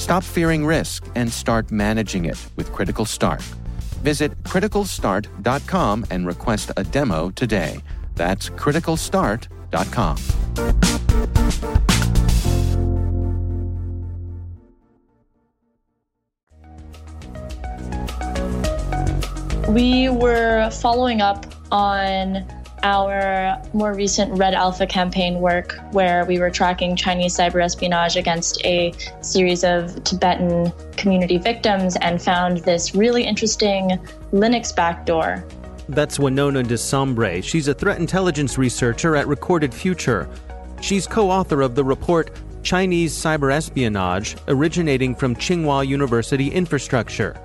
Stop fearing risk and start managing it with Critical Start. Visit criticalstart.com and request a demo today. That's criticalstart.com. We were following up on our more recent Red Alpha campaign work, where we were tracking Chinese cyber espionage against a series of Tibetan community victims and found this really interesting Linux backdoor. That's Winnona DeSombre. She's a threat intelligence researcher at Recorded Future. She's co author of the report Chinese Cyber Espionage, originating from Tsinghua University Infrastructure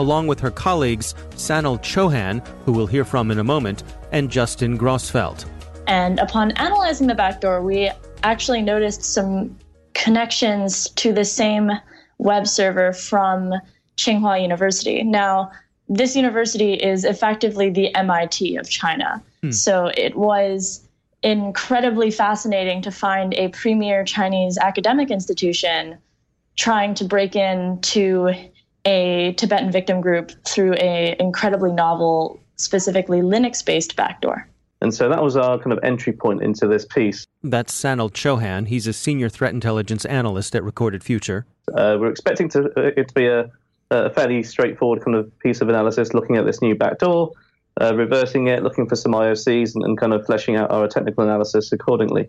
along with her colleagues Sanil Chohan, who we'll hear from in a moment, and Justin Grossfeld. And upon analyzing the backdoor, we actually noticed some connections to the same web server from Tsinghua University. Now, this university is effectively the MIT of China. Hmm. So it was incredibly fascinating to find a premier Chinese academic institution trying to break into a Tibetan victim group through a incredibly novel, specifically Linux-based backdoor. And so that was our kind of entry point into this piece. That's Sanil Chohan. He's a senior threat intelligence analyst at Recorded Future. Uh, we're expecting to, uh, it to be a, a, fairly straightforward kind of piece of analysis looking at this new backdoor, uh, reversing it, looking for some IOCs, and, and kind of fleshing out our technical analysis accordingly.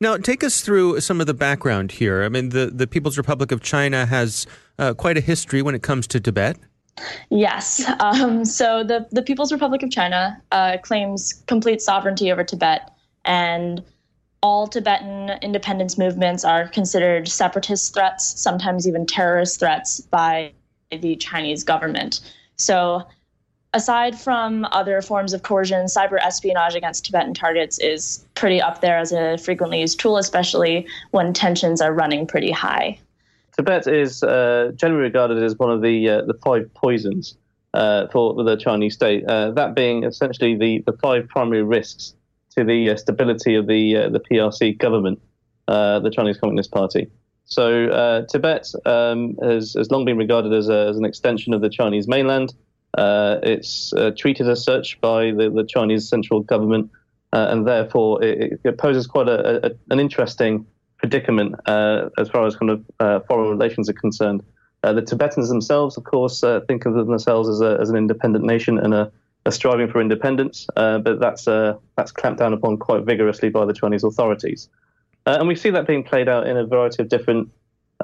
Now, take us through some of the background here. I mean, the, the People's Republic of China has uh, quite a history when it comes to Tibet. Yes. Um, so the, the People's Republic of China uh, claims complete sovereignty over Tibet, and all Tibetan independence movements are considered separatist threats, sometimes even terrorist threats by the Chinese government. So aside from other forms of coercion, cyber espionage against Tibetan targets is pretty up there as a frequently used tool, especially when tensions are running pretty high. Tibet is uh, generally regarded as one of the uh, the five poisons uh, for the Chinese state. Uh, that being essentially the, the five primary risks to the uh, stability of the uh, the PRC government, the Chinese Communist Party. So Tibet um, has, has long been regarded as, a, as an extension of the Chinese mainland Uh, it's uh, treated as such by the, the Chinese central government, uh, and therefore it, it, poses quite a, a, an interesting predicament uh, as far as kind of uh, foreign relations are concerned. the Tibetans themselves, of course, think of themselves as, a, as an independent nation and are, are striving for independence, but that's that's clamped down upon quite vigorously by the Chinese authorities. and we see that being played out in a variety of different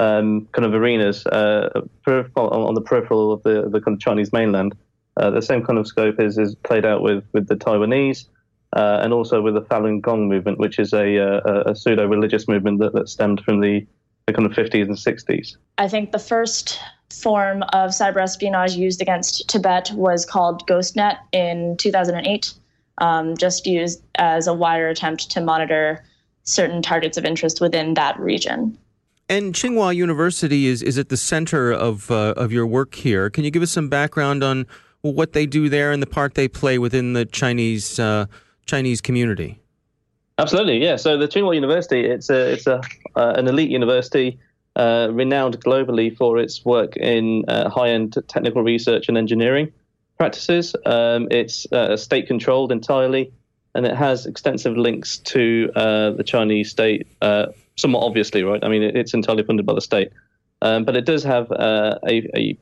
um, kind of arenas uh, on the peripheral of the, the kind of Chinese mainland. Uh, the same kind of scope is, is played out with, with the Taiwanese uh, and also with the Falun Gong movement, which is a, uh, a, a pseudo religious movement that, that stemmed from the, the kind of 50s and 60s. I think the first form of cyber espionage used against Tibet was called GhostNet in 2008, um, just used as a wire attempt to monitor certain targets of interest within that region. And Tsinghua University is, is at the center of, uh, of your work here. Can you give us some background on what they do there and the part they play within the Chinese, uh, Chinese community? Absolutely, yeah. So the Tsinghua University, it's a, it's a, uh, an elite university uh, renowned globally for its work in uh, high-end technical research and engineering practices. Um, it's uh, state-controlled entirely, and it has extensive links to the Chinese state somewhat obviously, right? I mean, it's entirely funded by the state, um, but it does have uh, a, a,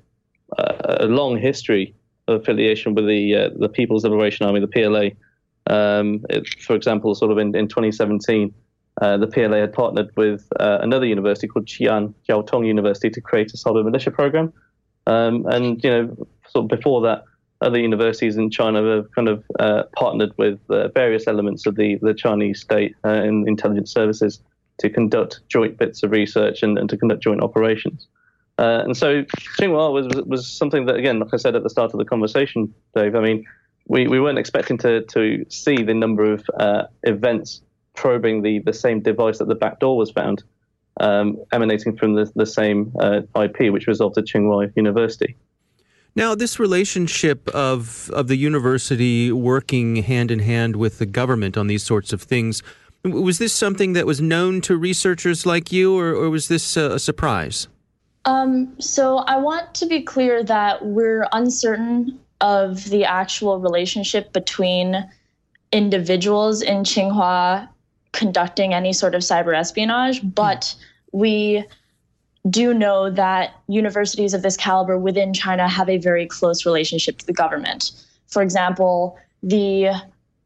a, long history of affiliation with the uh, the People's Liberation Army, the PLA. Um, it, for example, sort of in, in 2017, uh, the PLA had partnered with uh, another university called Xi'an Jiaotong University to create a cyber militia program, um, and you know, sort of before that other universities in China have kind of uh, partnered with uh, various elements of the, the Chinese state in intelligence services to conduct joint bits of research and, and to conduct joint operations. Uh, and so Tsinghua was, was something that, again, like I said at the start of the conversation, Dave, I mean, we, we weren't expecting to, to see the number of uh, events probing the, the same device that the back door was found, um, emanating from the, the same uh, IP, which resulted Tsinghua University. Now, this relationship of, of the university working hand in hand with the government on these sorts of things, was this something that was known to researchers like you, or, or was this a, a surprise? Um, so I want to be clear that we're uncertain of the actual relationship between individuals in Tsinghua conducting any sort of cyber espionage, but we do know that universities of this caliber within China have a very close relationship to the government. For example, the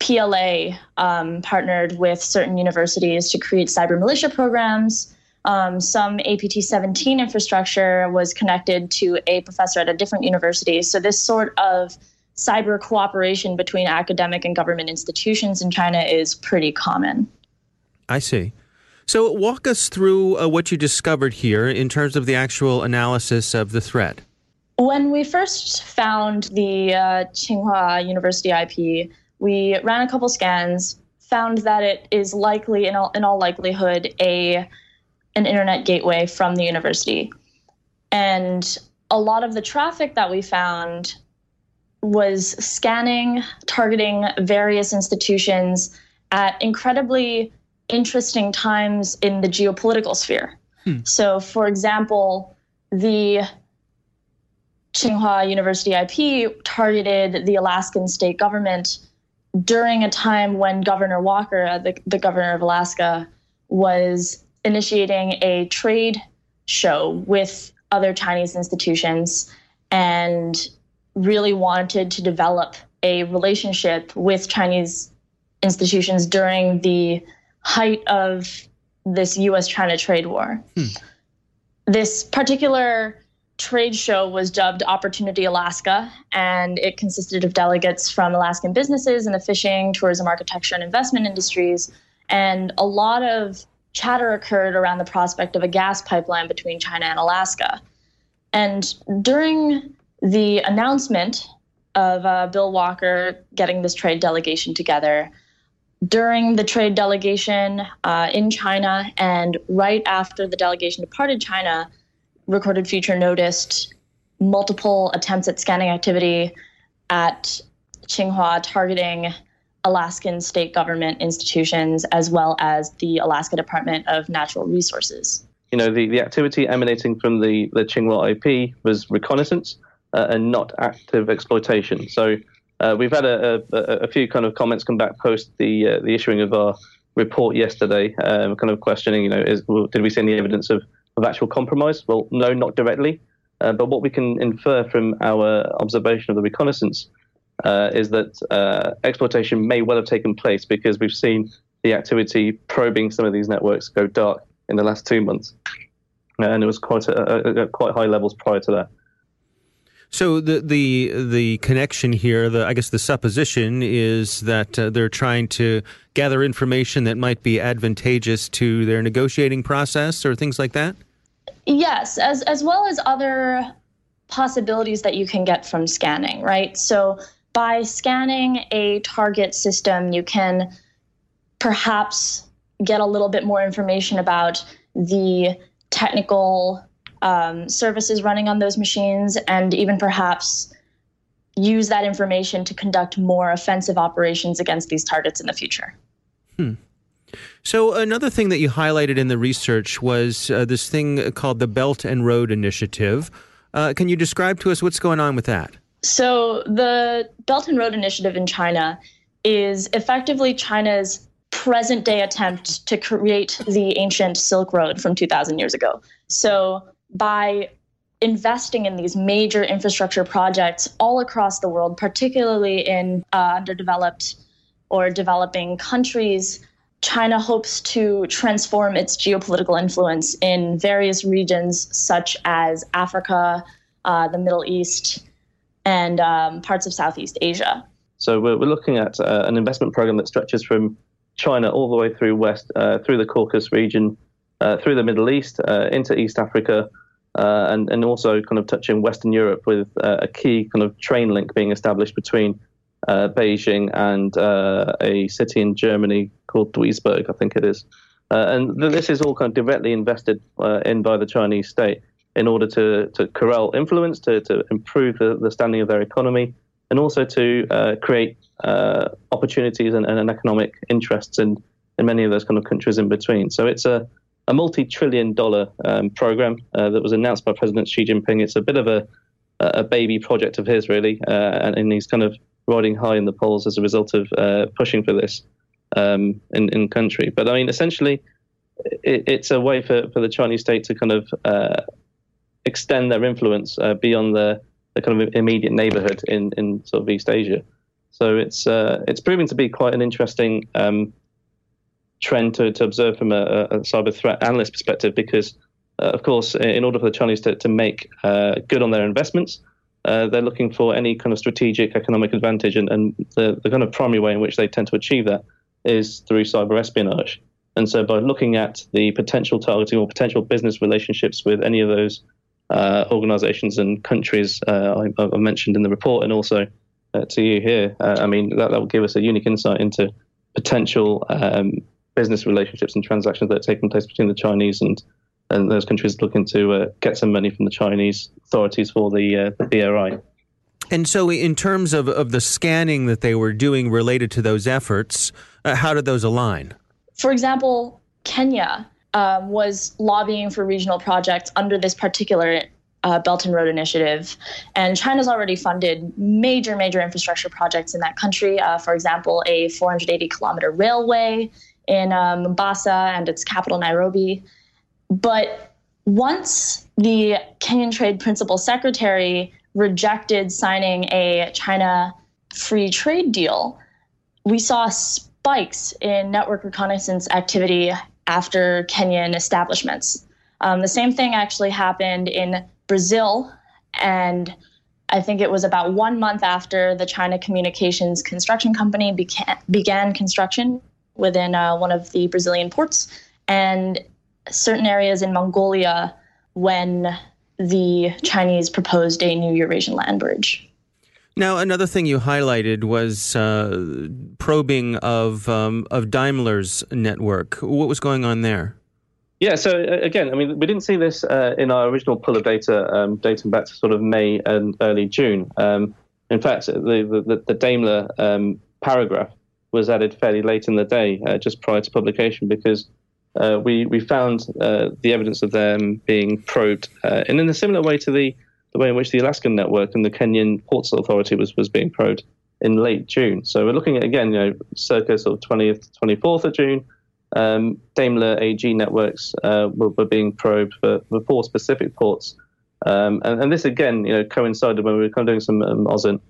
PLA um, partnered with certain universities to create cyber militia programs. Um, some APT 17 infrastructure was connected to a professor at a different university. So, this sort of cyber cooperation between academic and government institutions in China is pretty common. I see. So, walk us through uh, what you discovered here in terms of the actual analysis of the threat. When we first found the uh, Tsinghua University IP, we ran a couple scans, found that it is likely, in all, in all likelihood, a an internet gateway from the university. And a lot of the traffic that we found was scanning, targeting various institutions at incredibly interesting times in the geopolitical sphere. Hmm. So, for example, the Tsinghua University IP targeted the Alaskan state government during a time when Governor Walker, uh, the, the governor of Alaska, was initiating a trade show with other Chinese institutions and really wanted to develop a relationship with Chinese institutions during the height of this US China trade war. Hmm. This particular trade show was dubbed Opportunity Alaska, and it consisted of delegates from Alaskan businesses in the fishing, tourism, architecture, and investment industries. And a lot of chatter occurred around the prospect of a gas pipeline between China and Alaska. And during the announcement of uh, Bill Walker getting this trade delegation together, during the trade delegation uh, in China and right after the delegation departed China, Recorded Future noticed multiple attempts at scanning activity at Tsinghua targeting Alaskan state government institutions as well as the Alaska Department of Natural Resources. You know, the, the activity emanating from the, the Tsinghua IP was reconnaissance. uh, and not active exploitation. So uh, we've had a, a, a, few kind of comments come back post the uh, the issuing of our report yesterday, um, kind of questioning, you know, is, did we see any evidence of, of actual compromise? Well, no, not directly. Uh, but what we can infer from our observation of the reconnaissance uh, is that uh, exploitation may well have taken place because we've seen the activity probing some of these networks go dark in the last two months, and it was quite a, a, quite high levels prior to that. So the the the connection here, the I guess the supposition is that uh, they're trying to gather information that might be advantageous to their negotiating process or things like that. Yes, as as well as other possibilities that you can get from scanning, right? So by scanning a target system, you can perhaps get a little bit more information about the technical um, services running on those machines and even perhaps use that information to conduct more offensive operations against these targets in the future. Hmm. So, another thing that you highlighted in the research was uh, this thing called the Belt and Road Initiative. Uh, can you describe to us what's going on with that? So, the Belt and Road Initiative in China is effectively China's present day attempt to create the ancient Silk Road from 2,000 years ago. So, by investing in these major infrastructure projects all across the world, particularly in uh, underdeveloped or developing countries, China hopes to transform its geopolitical influence in various regions such as Africa, uh, the Middle East, and um, parts of Southeast Asia. So we're, we're looking at uh, an investment program that stretches from China all the way through west, uh, through the Caucasus region, uh, through the Middle East, uh, into East Africa, uh, and and also kind of touching Western Europe with uh, a key kind of train link being established between uh, Beijing and uh, a city in Germany called Duisburg, I think it is. Uh, and this is all kind of directly invested uh, in by the Chinese state in order to, to corral influence, to, to improve the, the standing of their economy, and also to create opportunities and, and economic interests in, in many of those kind of countries in between. So it's a a multi-trillion dollar um, program uh, that was announced by President Xi Jinping. It's a bit of a, a baby project of his, really, uh, and, and, he's kind of riding high in the polls as a result of uh, pushing for this um, in, in country. But I mean, essentially, it, it's a way for, for the Chinese state to kind of uh, extend their influence uh, beyond the, the kind of immediate neighborhood in, in sort of East Asia. So it's uh, it's proving to be quite an interesting um, trend to, to observe from a, a cyber threat analyst perspective because, uh, of course, in order for the Chinese to, to make uh, good on their investments, uh, they're looking for any kind of strategic economic advantage. And, and the, the kind of primary way in which they tend to achieve that is through cyber espionage. And so, by looking at the potential targeting or potential business relationships with any of those uh, organizations and countries uh, I, I, mentioned in the report, and also uh, to you here, I mean, that, that will give us a unique insight into potential um, business relationships and transactions that are taking place between the Chinese and and those countries looking to uh, get some money from the Chinese authorities for the, uh, the BRI. And so, in terms of, of the scanning that they were doing related to those efforts, uh, how did those align? For example, Kenya um, was lobbying for regional projects under this particular uh, Belt and Road Initiative. And China's already funded major, major infrastructure projects in that country. Uh, for example, a 480 kilometer railway in uh, Mombasa and its capital, Nairobi. But once the Kenyan Trade Principal Secretary rejected signing a China free trade deal, we saw spikes in network reconnaissance activity after Kenyan establishments. Um, the same thing actually happened in Brazil, and I think it was about one month after the China Communications Construction Company began, began construction within uh, one of the Brazilian ports, and certain areas in Mongolia when the Chinese proposed a new Eurasian land bridge. Now, another thing you highlighted was uh, probing of um, of Daimler's network. What was going on there? Yeah, so uh, again, I mean, we didn't see this uh, in our original pull of data um, dating back to sort of May and early June. Um, in fact, the the, the Daimler um, paragraph was added fairly late in the day, uh, just prior to publication, because uh, we we found uh, the evidence of them being probed, uh, and in a similar way to the the way in which the Alaskan network and the Kenyan Ports Authority was, was being probed in late June. So we're looking at, again, you know, circa sort of 20th to 24th of June. Um, Daimler AG networks uh, were, were, being probed for, for four specific ports. Um, and, and, this, again, you know, coincided when we were kind of doing some um.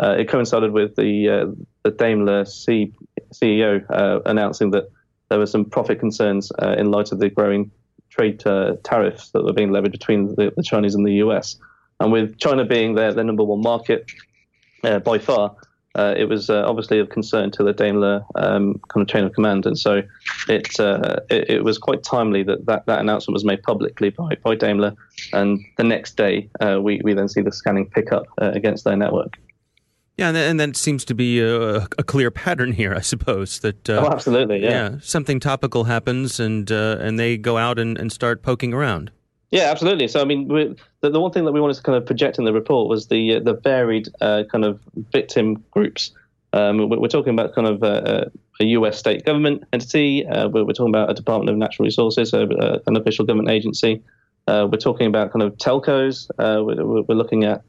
Uh, it coincided with the, uh, the Daimler C- CEO uh, announcing that there were some profit concerns uh, in light of the growing trade uh, tariffs that were being levied between the, the, Chinese and the US. And with China being their, their number one market uh, by far, it was obviously of concern to the Daimler um, kind of chain of command. And so it, it, it, was quite timely that, that that announcement was made publicly by, by Daimler. And the next day, we, we then see the scanning pick up against their network. Yeah, and, and that seems to be a, a, clear pattern here, I suppose. That uh, oh, absolutely, yeah. yeah. something topical happens, and uh, and they go out and, and start poking around. Yeah, absolutely. So, I mean, the, the one thing that we wanted to kind of project in the report was the uh, the varied uh, kind of victim groups. Um, we're, talking about kind of uh, a U.S. state government entity. Uh, we're, we're, talking about a Department of Natural Resources, an official government agency. we're talking about kind of telcos. We're, we're, looking at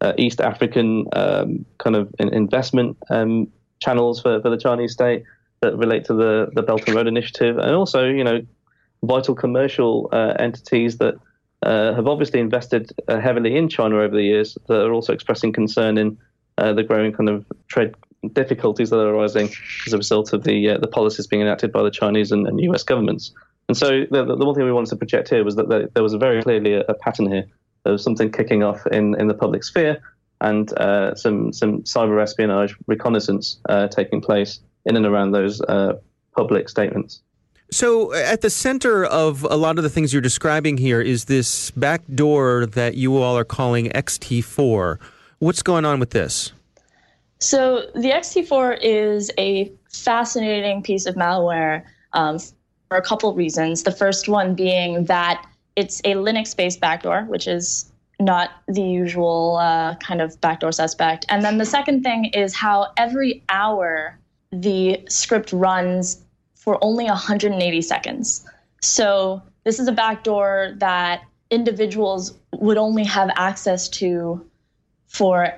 uh, East African um, kind of investment um, channels for, for the Chinese state that relate to the, the Belt and Road Initiative, and also, you know, vital commercial uh, entities that uh, have obviously invested uh, heavily in China over the years that are also expressing concern in uh, the growing kind of trade difficulties that are arising as a result of the uh, the policies being enacted by the Chinese and, and U.S. governments. And so the, the, one thing we wanted to project here was that there was a very clearly a, a pattern here of something kicking off in, in the public sphere and uh, some some cyber espionage reconnaissance uh, taking place in and around those uh, public statements. So, at the center of a lot of the things you're describing here is this back door that you all are calling XT4. What's going on with this? So, the XT4 is a fascinating piece of malware um, for a couple reasons. The first one being that it's a Linux based backdoor, which is not the usual uh, kind of backdoor suspect. And then the second thing is how every hour the script runs for only 180 seconds. So this is a backdoor that individuals would only have access to for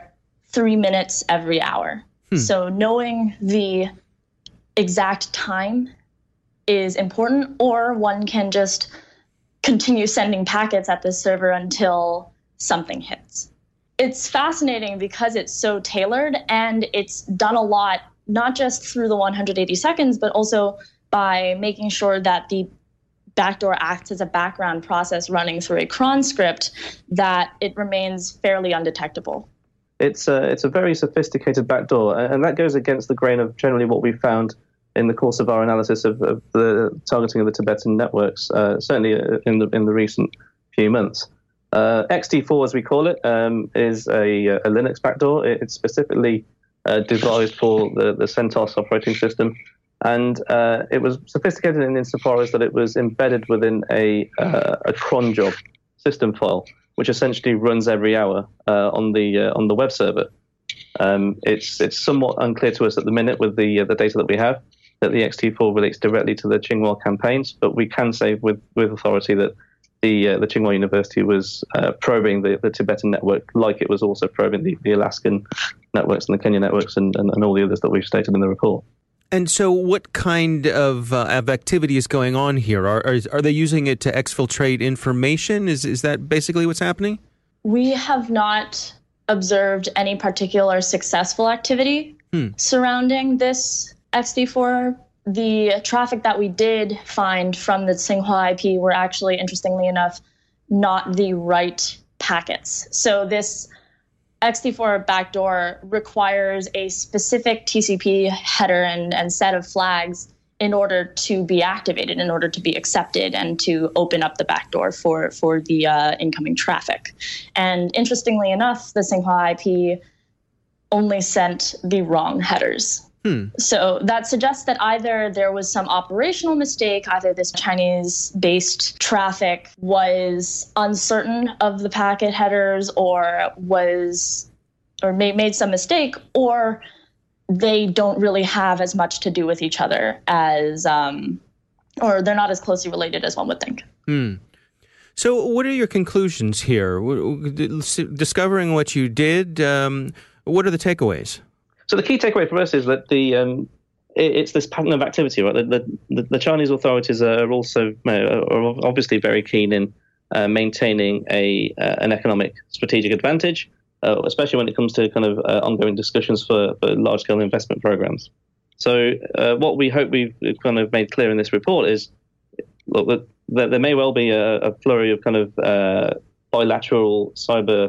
three minutes every hour. Hmm. So knowing the exact time is important, or one can just continue sending packets at this server until something hits. It's fascinating because it's so tailored and it's done a lot, not just through the 180 seconds, but also by making sure that the backdoor acts as a background process running through a cron script that it remains fairly undetectable. It's a, it's a very sophisticated backdoor, and that goes against the grain of generally what we've found in the course of our analysis of, of the targeting of the Tibetan networks, uh, certainly uh, in the in the recent few months. Uh, XT4, as we call it, um, is a, a, Linux backdoor. it's specifically uh, devised for the, the CentOS operating system, and uh, it was sophisticated in insofar as that it was embedded within a uh, a cron job system file, which essentially runs every hour on the on the web server. Um, it's it's somewhat unclear to us at the minute with the the data that we have that the XT4 relates directly to the Tsinghua campaigns, but we can say with, with authority that the uh, the Tsinghua University was uh, probing the, the Tibetan network like it was also probing the, the Alaskan networks and the Kenya networks and, and, and all the others that we've stated in the report. And so, what kind of, uh, of activity is going on here? Are, are, are they using it to exfiltrate information? Is is that basically what's happening? We have not observed any particular successful activity hmm. surrounding this XT4, the traffic that we did find from the Tsinghua IP were actually, interestingly enough, not the right packets. So this XT4 backdoor requires a specific TCP header and, and set of flags in order to be activated, in order to be accepted, and to open up the backdoor for for the uh, incoming traffic. And interestingly enough, the Tsinghua IP only sent the wrong headers. Hmm. So that suggests that either there was some operational mistake, either this Chinese based traffic was uncertain of the packet headers or was or made, made some mistake, or they don't really have as much to do with each other as um, or they're not as closely related as one would think. Hmm. So, what are your conclusions here? Discovering what you did, um, what are the takeaways? So, the key takeaway for us is that the um, it, it's this pattern of activity, right? The, the, the Chinese authorities are also are obviously very keen in uh, maintaining a uh, an economic strategic advantage, uh, especially when it comes to kind of uh, ongoing discussions for, for large scale investment programs. So, uh, what we hope we've kind of made clear in this report is look, that, there may well be a, a flurry of kind of uh, bilateral cyber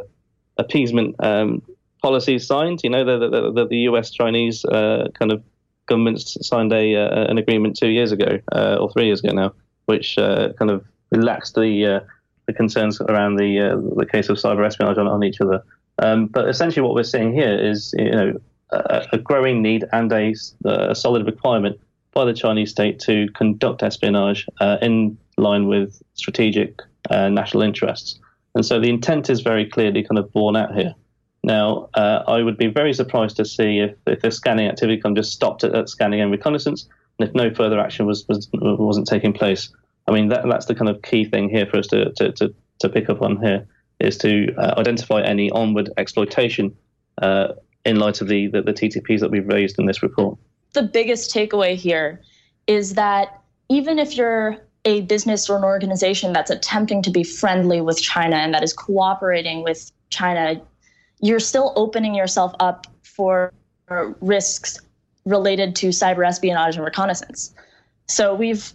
appeasement um, policies signed. You know, the, the, the, the US Chinese kind of governments signed a an agreement two years ago or three years ago now, which kind of relaxed the the concerns around the uh, the case of cyber espionage on, on each other. Um, but essentially, what we're seeing here is you know a, a growing need and a, a, solid requirement by the Chinese state to conduct espionage uh, in line with strategic uh, national interests. And so the intent is very clearly kind of borne out here. Now, uh, I would be very surprised to see if, if the scanning activity of just stopped at, at scanning and reconnaissance, and if no further action was, was wasn't taking place. I mean, that, that's the kind of key thing here for us to, to, to, to pick up on here is to uh, identify any onward exploitation uh, in light of the, the, the TTPs that we've raised in this report. The biggest takeaway here is that even if you're a business or an organization that's attempting to be friendly with China and that is cooperating with China, you're still opening yourself up for risks related to cyber espionage and reconnaissance. So we've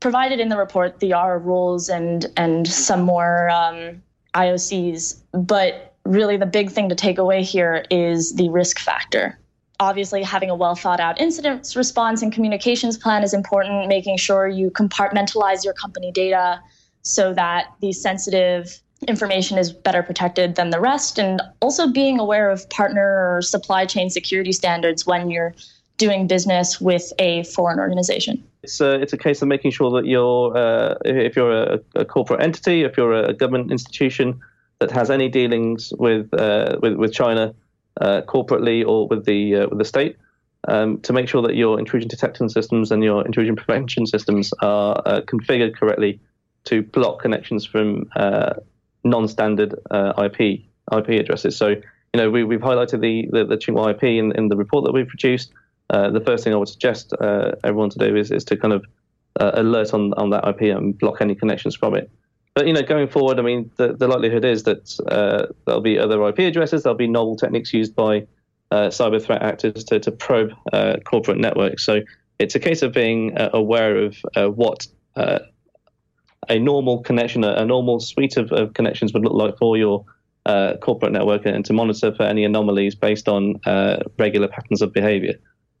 provided in the report the R rules and and some more um, IOCs, but really the big thing to take away here is the risk factor. Obviously, having a well thought out incident response and communications plan is important, making sure you compartmentalize your company data so that the sensitive information is better protected than the rest, and also being aware of partner or supply chain security standards when you're doing business with a foreign organization. It's a, it's a case of making sure that you're, uh, if you're a, a, corporate entity, if you're a government institution that has any dealings with uh, with, with, China uh, corporately or with the uh, with the state, um, to make sure that your intrusion detection systems and your intrusion prevention systems are uh, configured correctly to block connections from uh, non-standard IP IP addresses. So you know we, we've highlighted the the, the IP in, in the report that we've produced. Uh, the first thing I would suggest uh, everyone to do is, is to kind of uh, alert on, on that IP and block any connections from it. But you know, going forward, I mean, the, the likelihood is that uh, there'll be other IP addresses, there'll be novel techniques used by uh, cyber threat actors to, to probe corporate networks. So it's a case of being aware of what a normal connection, a, a normal suite of, of, connections would look like for your uh, corporate network and to monitor for any anomalies based on uh, regular patterns of behavior.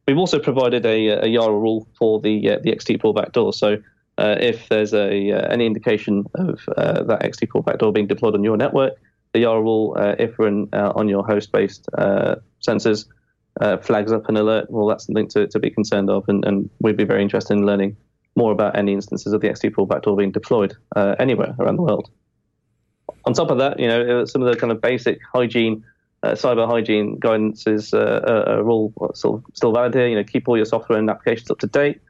We've also provided a, a YARA rule for the uh, the XT4 backdoor. So uh, if there's a uh, any indication of uh, that XT4 backdoor being deployed on your network, the YARA rule, if run on your host-based sensors, flags up an alert. Well, that's something to, to be concerned of, and, and we'd be very interested in learning more about any instances of the XT4 backdoor being deployed anywhere around the world. On top of that, you know, some of the kind of basic hygiene uh, cyber hygiene guidance is uh, are all still, still valid here. You know, keep all your software and applications up to date.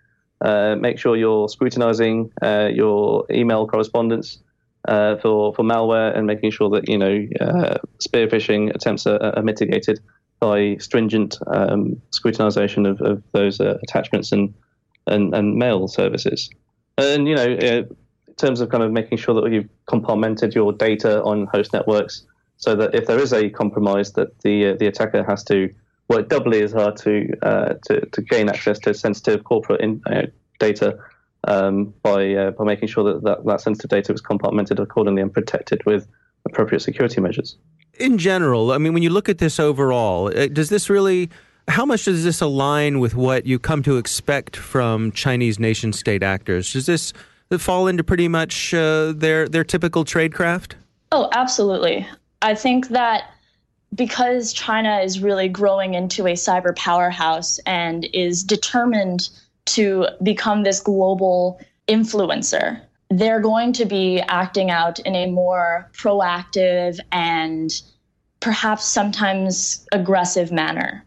Uh, make sure you're scrutinizing uh, your email correspondence uh, for for malware and making sure that you know uh, spear phishing attempts are, are mitigated by stringent um, scrutinization of, of those attachments and, and and mail services. And you know, in terms of kind of making sure that you've compartmented your data on host networks so that if there is a compromise, that the uh, the attacker has to work doubly as hard to uh, to, to gain access to sensitive corporate in, uh, data um, by uh, by making sure that, that that sensitive data is compartmented accordingly and protected with appropriate security measures. In general, I mean, when you look at this overall, uh, does this really how much does this align with what you come to expect from Chinese nation state actors? Does this fall into pretty much uh, their their typical tradecraft? Oh, absolutely. I think that because China is really growing into a cyber powerhouse and is determined to become this global influencer, they're going to be acting out in a more proactive and perhaps sometimes aggressive manner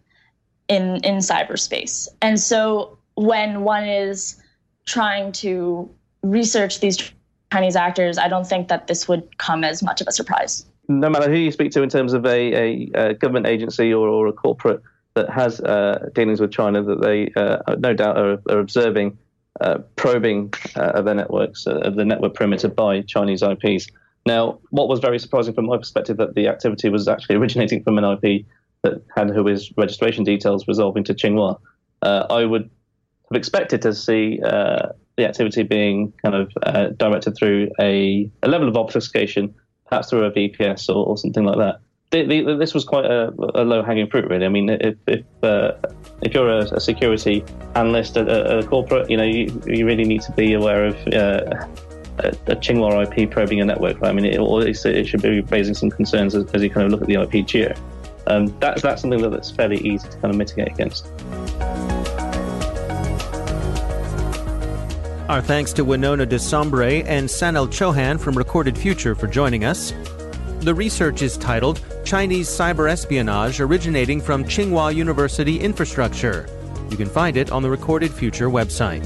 in, in cyberspace. And so when one is trying to research these Chinese actors, I don't think that this would come as much of a surprise. No matter who you speak to in terms of a, a, a government agency or, or, a corporate that has uh, dealings with China, that they uh, no doubt are, are observing uh, probing uh, of their networks, uh, of the network perimeter by Chinese IPs. Now, what was very surprising from my perspective that the activity was actually originating from an IP that had his registration details resolving to Tsinghua. Uh, I would have expected to see uh, the activity being kind of uh, directed through a, a, level of obfuscation, perhaps through a VPS or, or something like that. The, the, this was quite a, a, low hanging fruit, really. I mean, if if, uh, if you're a, a, security analyst at a, corporate, you know, you, you really need to be aware of uh, a, a Tsinghua IP probing a network. Right? I mean, it, it, should be raising some concerns as, as, you kind of look at the IP geo. Um, that's that's something that's fairly easy to kind of mitigate against. Our thanks to Winnona DeSombre and Sanil Chohan from Recorded Future for joining us. The research is titled Chinese Cyber Espionage Originating from Tsinghua University Infrastructure. You can find it on the Recorded Future website.